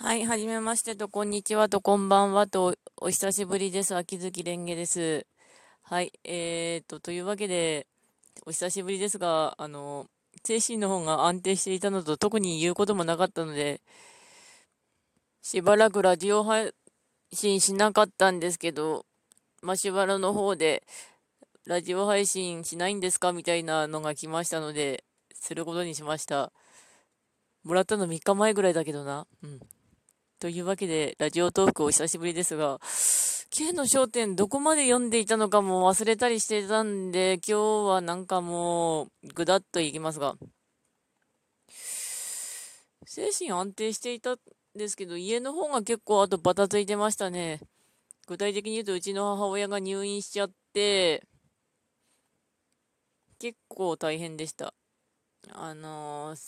はい、はじめましてと、こんにちはと、こんばんはと、お久しぶりです。秋月蓮華です。はい、えーと、というわけで、お久しぶりですが、あの、精神の方が安定していたのと、特に言うこともなかったので、しばらくラジオ配信しなかったんですけど、ましばらの方で、ラジオ配信しないんですか？みたいなのが来ましたので、することにしました。もらったの3日前ぐらいだけどな。うん。というわけで、ラジオトークお久しぶりですが、K の焦点どこまで読んでいたのかも忘れたりしてたんで、今日はなんかもう、ぐだっといきますが、精神安定していたんですけど、家の方が結構あとバタついてましたね。具体的に言うと、うちの母親が入院しちゃって、結構大変でした。あのー、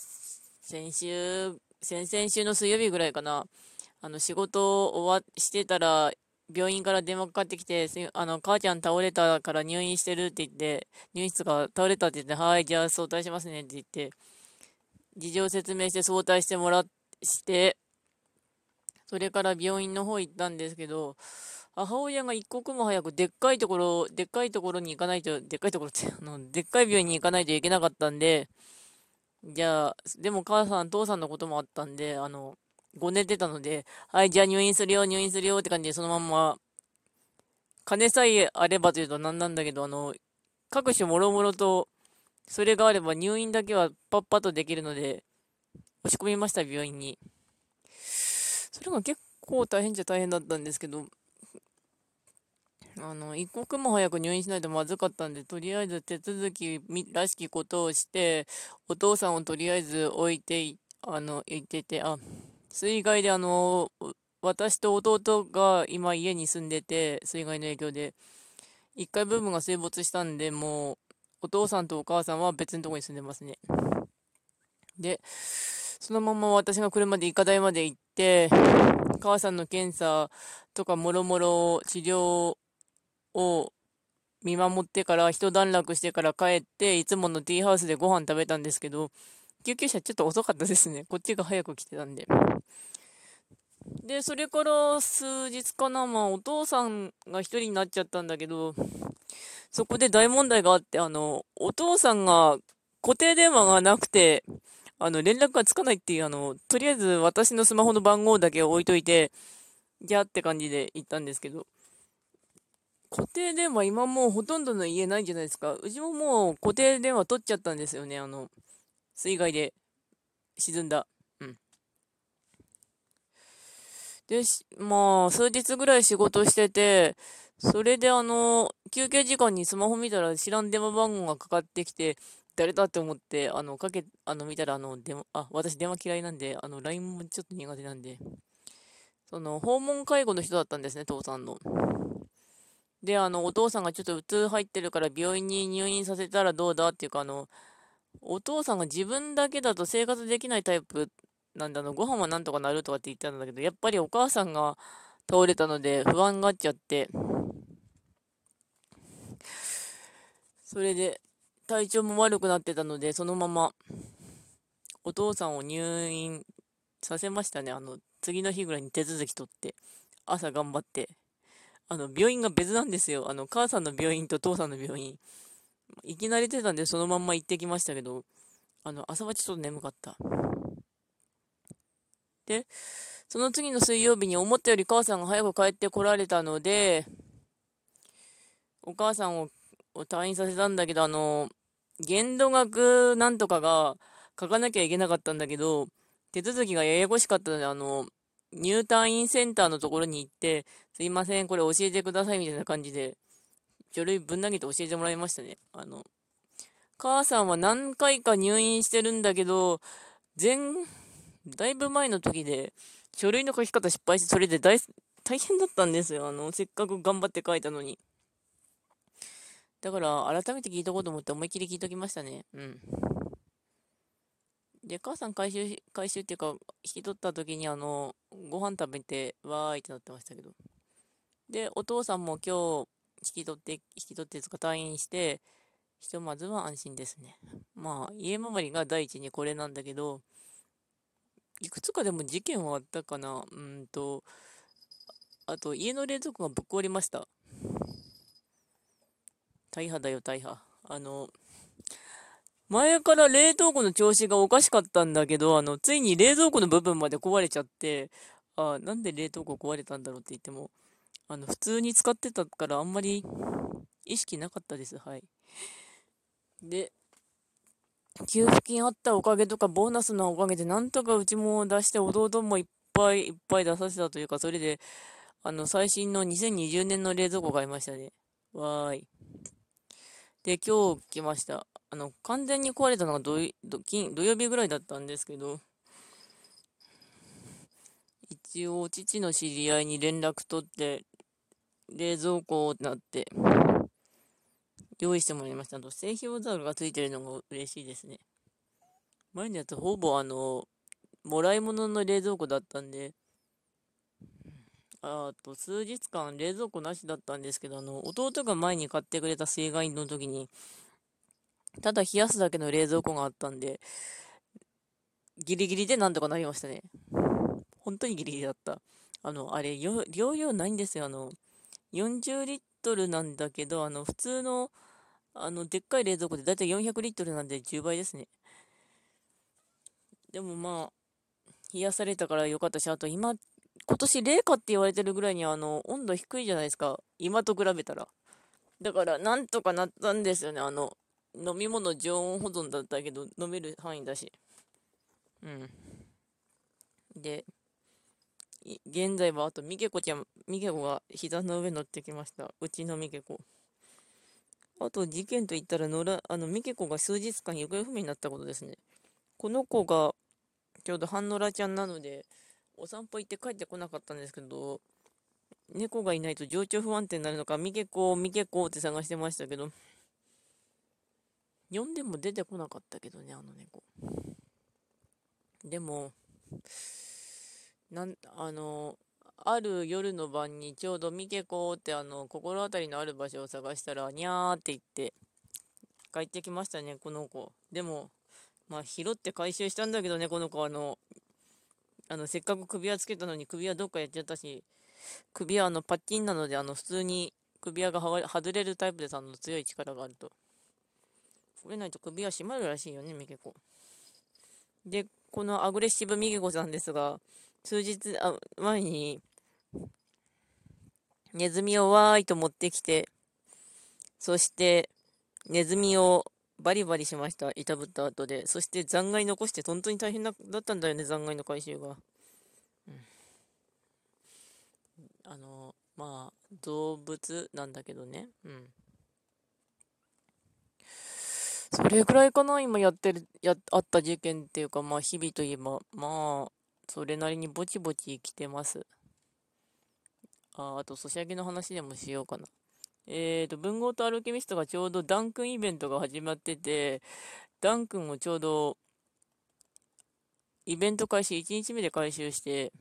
先週、先々週の水曜日ぐらいかな。あの、仕事終わしてたら、病院から電話かかってきて、あの、母ちゃん倒れたから入院してるって言って、入院室が倒れたって言って、はい、じゃあ早退しますねって言って、事情説明して早退してもらして、それから病院の方行ったんですけど、母親が一刻も早くでっかいところ、でっかいところに行かないと、でっかいところって、あの、でっかい病院に行かないといけなかったんで、じゃあ、でも母さん、父さんのこともあったんで、あの、ご寝てたので、はい、じゃあ入院するよ、入院するよって感じで、そのまんま、金さえあればというと何なんだけど、あの、各種もろもろと、それがあれば入院だけはパッパとできるので、押し込みました、病院に。それが結構大変じゃ大変だったんですけど、あの、一刻も早く入院しないとまずかったんで、とりあえず手続きらしきことをして、お父さんをとりあえず置いて、あの、行ってて、あ、水害であの、私と弟が今家に住んでて、水害の影響で、1階部分が水没したんで、もう、お父さんとお母さんは別のとこに住んでますね。で、そのまま私が車で医科大まで行って、母さんの検査とかもろもろ治療を見守ってから、一段落してから帰って、いつものティーハウスでご飯食べたんですけど、救急車ちょっと遅かったですね。こっちが早く来てたんで。で、それから数日かな、まあ、お父さんが一人になっちゃったんだけど、そこで大問題があって、あの、お父さんが固定電話がなくて、あの、連絡がつかないっていう、あの、とりあえず私のスマホの番号だけ置いといて、じゃって感じで行ったんですけど、固定電話今もうほとんどの家ないんじゃないですか。うちももう固定電話取っちゃったんですよね、あの、水害で沈んだ。うん。で、まあ、数日ぐらい仕事してて、それであの、休憩時間にスマホ見たら知らん電話番号がかかってきて、誰だって思って、あの、かけ、あの、見たら、あの、電話、あ、私電話嫌いなんで、あの、LINE もちょっと苦手なんで、その、訪問介護の人だったんですね、父さんの。で、あの、お父さんがちょっとうつ入ってるから病院に入院させたらどうだっていうか、あの、お父さんが自分だけだと生活できないタイプなんだの、ご飯はなんとかなるとかって言ったんだけど、やっぱりお母さんが倒れたので不安がっちゃって、それで体調も悪くなってたので、そのままお父さんを入院させましたね。あの、次の日ぐらいに手続き取って、朝頑張って。あの、病院が別なんですよ。あの、母さんの病院と父さんの病院。いきなり出たんでそのまんま行ってきましたけど、あの、朝はちょっと眠かった。で、その次の水曜日に思ったより母さんが早く帰ってこられたので、お母さんを退院させたんだけど、あの、限度額なんとかが書かなきゃいけなかったんだけど、手続きがややこしかったので、あの、入退院センターのところに行って、すいません、これ教えてくださいみたいな感じで、書類ぶん投げて教えてもらいましたね。あの、母さんは何回か入院してるんだけど、前、だいぶ前の時で、書類の書き方失敗して、それで大、大変だったんですよ。あの、せっかく頑張って書いたのに。だから、改めて聞いとこうと思って思いっきり聞いときましたね。うん。で、母さん回収、回収っていうか、引き取った時に、あの、ご飯食べて、わーいってなってましたけど。で、お父さんも今日、引き取って、引き取ってつか退院して、ひとまずは安心ですね。まあ、家周りが第一にこれなんだけど、いくつかでも事件はあったかな。うんと、あと、家の冷蔵庫がぶっ壊れました。大破だよ、大破。あの、前から冷凍庫の調子がおかしかったんだけど、あの、ついに冷蔵庫の部分まで壊れちゃって、あなんで冷凍庫壊れたんだろうって言っても、あの、普通に使ってたからあんまり意識なかったです。はい。で、給付金あったおかげとか、ボーナスのおかげで、なんとかうちも出して、弟もいっぱいいっぱい出させたというか、それで、あの、最新の2020年の冷蔵庫買いましたね。わーい。で、今日来ました。あの、完全に壊れたのが土土曜日ぐらいだったんですけど、一応、父の知り合いに連絡取って、冷蔵庫になって、用意してもらいました。あと、製氷ザルがついてるのが嬉しいですね。前のやつ、ほぼあの、もらい物の冷蔵庫だったんで、あと、数日間冷蔵庫なしだったんですけど、あの、弟が前に買ってくれた水害の時に、ただ冷やすだけの冷蔵庫があったんで、ギリギリでなんとかなりましたね。本当にギリギリだった。あの、あれ、容量ないんですよ。あの、40リットルなんだけど、あの、普通の、あの、でっかい冷蔵庫でだいたい400リットルなんで10倍ですね。でもまあ、冷やされたからよかったし、あと今、今年冷夏って言われてるぐらいにあの、温度低いじゃないですか。今と比べたら。だから、なんとかなったんですよね。あの、飲み物常温保存だったけど、飲める範囲だし。うん。で、現在はあと、みけこちゃん、みけこが膝の上乗ってきました。うちのみけこ。あと、事件といったら、のら、あの、みけこが数日間行方不明になったことですね。この子が、ちょうど半野良ちゃんなので、お散歩行って帰ってこなかったんですけど、猫がいないと情緒不安定になるのか、みけこ、みけこって探してましたけど、呼んでも出てこなかったけどね、あの猫。でも、なん、あの、ある夜の晩にちょうどミケコってあの、心当たりのある場所を探したら、にゃーって言って、帰ってきましたね、この子。でも、まあ、拾って回収したんだけどね、この子、あの、あの、せっかく首輪つけたのに首輪どっかやっちゃったし、首輪あの、パッキンなので、あの、普通に首輪が外れるタイプであの、強い力があると。触れないと首は締まるらしいよね、ミケコ。で、このアグレッシブミケコさんですが、数日前に、ネズミをわーいと持ってきて、そして、ネズミをバリバリしました。いたぶった後で。そして残骸残して本当に大変だったんだよね、残骸の回収が。うん、あの、まあ、動物なんだけどね。うん。それぐらいかな、今やってる、や、あった事件っていうか、まあ、日々といえば、まあ、それなりにぼちぼち生きてます。あ、あと、ソシャゲの話でもしようかな。えーと、文豪とアルケミストがちょうどダンクンイベントが始まってて、ダンクンをちょうど、イベント開始1日目で回収して、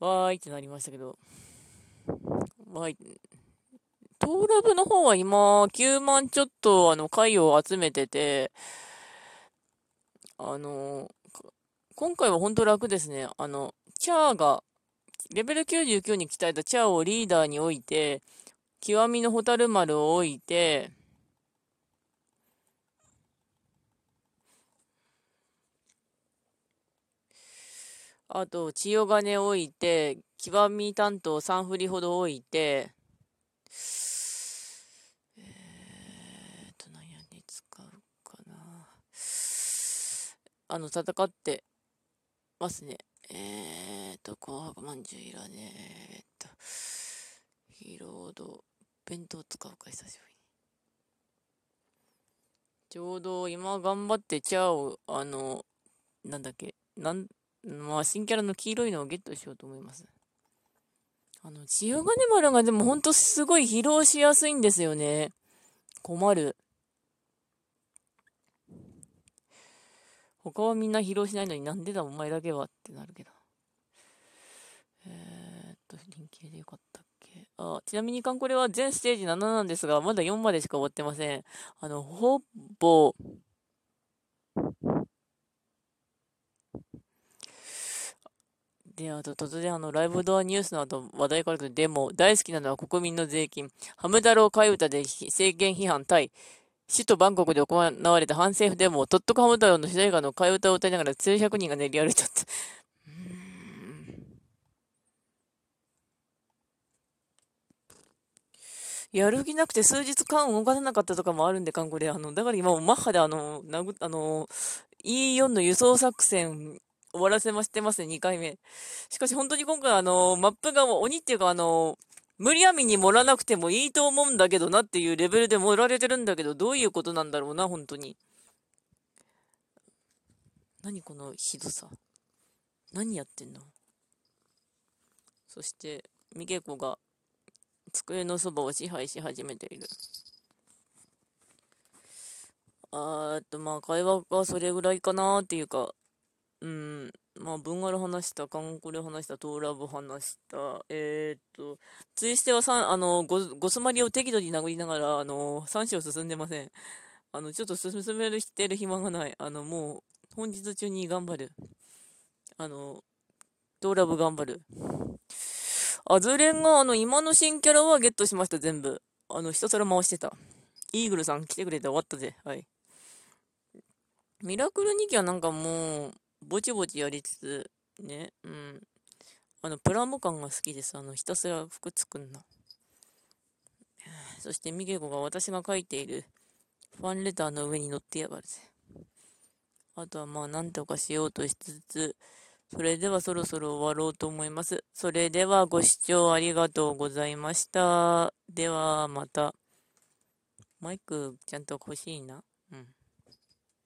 わーいってなりましたけど、わーい、トーラブの方は今、9万ちょっと、あの、回を集めてて、あの、今回は本当楽ですね。あの、チャーが、レベル99に鍛えたチャーをリーダーに置いて、極みのホタル丸を置いて、あと、千代金置いて、極み担当3振りほど置いて、あの、戦ってますね。えーと、紅白まんじゅういらねえ。っと、ヒーロード、弁当使うか、久しぶりに。ちょうど今頑張ってチャーを、あの、なんだっけ、なん、まあ、新キャラの黄色いのをゲットしようと思います。あの、千代金丸がでもほんとすごい疲労しやすいんですよね。困る。他はみんな疲労しないのになんでだお前だけはってなるけど。えー、っと、人気でよかったっけ？あ、ちなみにカンコレは全ステージ7なんですが、まだ4までしか終わってません。あの、ほぼ、で、あと突然あの、ライブドアニュースの後、話題からとデモ、大好きなのは国民の税金、ハム太郎替え歌で政権批判対、首都バンコクで行われた反政府デモ、トットコハム太郎の主題歌の替え歌を歌いながら数百人が練り歩いちゃった。やる気なくて数日間動かさなかったとかもあるんで、韓国で。あの、だから今もマッハであの、なぐ、あの、E4 の輸送作戦終わらせましてますね、2回目。しかし本当に今回あの、マップが鬼っていうかあの、無理やみに盛らなくてもいいと思うんだけどなっていうレベルで盛られてるんだけど、どういうことなんだろうな、本当に。何このひどさ。何やってんのそして、ミゲコが机のそばを支配し始めている。あーっと、まあ、会話がそれぐらいかなっていうか、うん、まあ、文柄話した、韓国で話した、トーラブ話した、えー、っと、ツイステはさあの、ご、ごすまりを適度に殴りながら、あの、3章進んでません。あの、ちょっと進める、してる暇がない。あの、もう、本日中に頑張る。あの、トーラブ頑張る。アズレンが、あの、今の新キャラはゲットしました、全部。あの、ひたすら回してた。イーグルさん来てくれて終わったぜ。はい。ミラクル2期はなんかもう、ぼちぼちやりつつ、ね、うん。あの、プラモ感が好きです。あの、ひたすら服作んの。そして、ミゲコが私が書いているファンレターの上に乗ってやがるぜ。あとはまあ、なんとかしようとしつつ、それではそろそろ終わろうと思います。それではご視聴ありがとうございました。ではまた。マイクちゃんと欲しいな。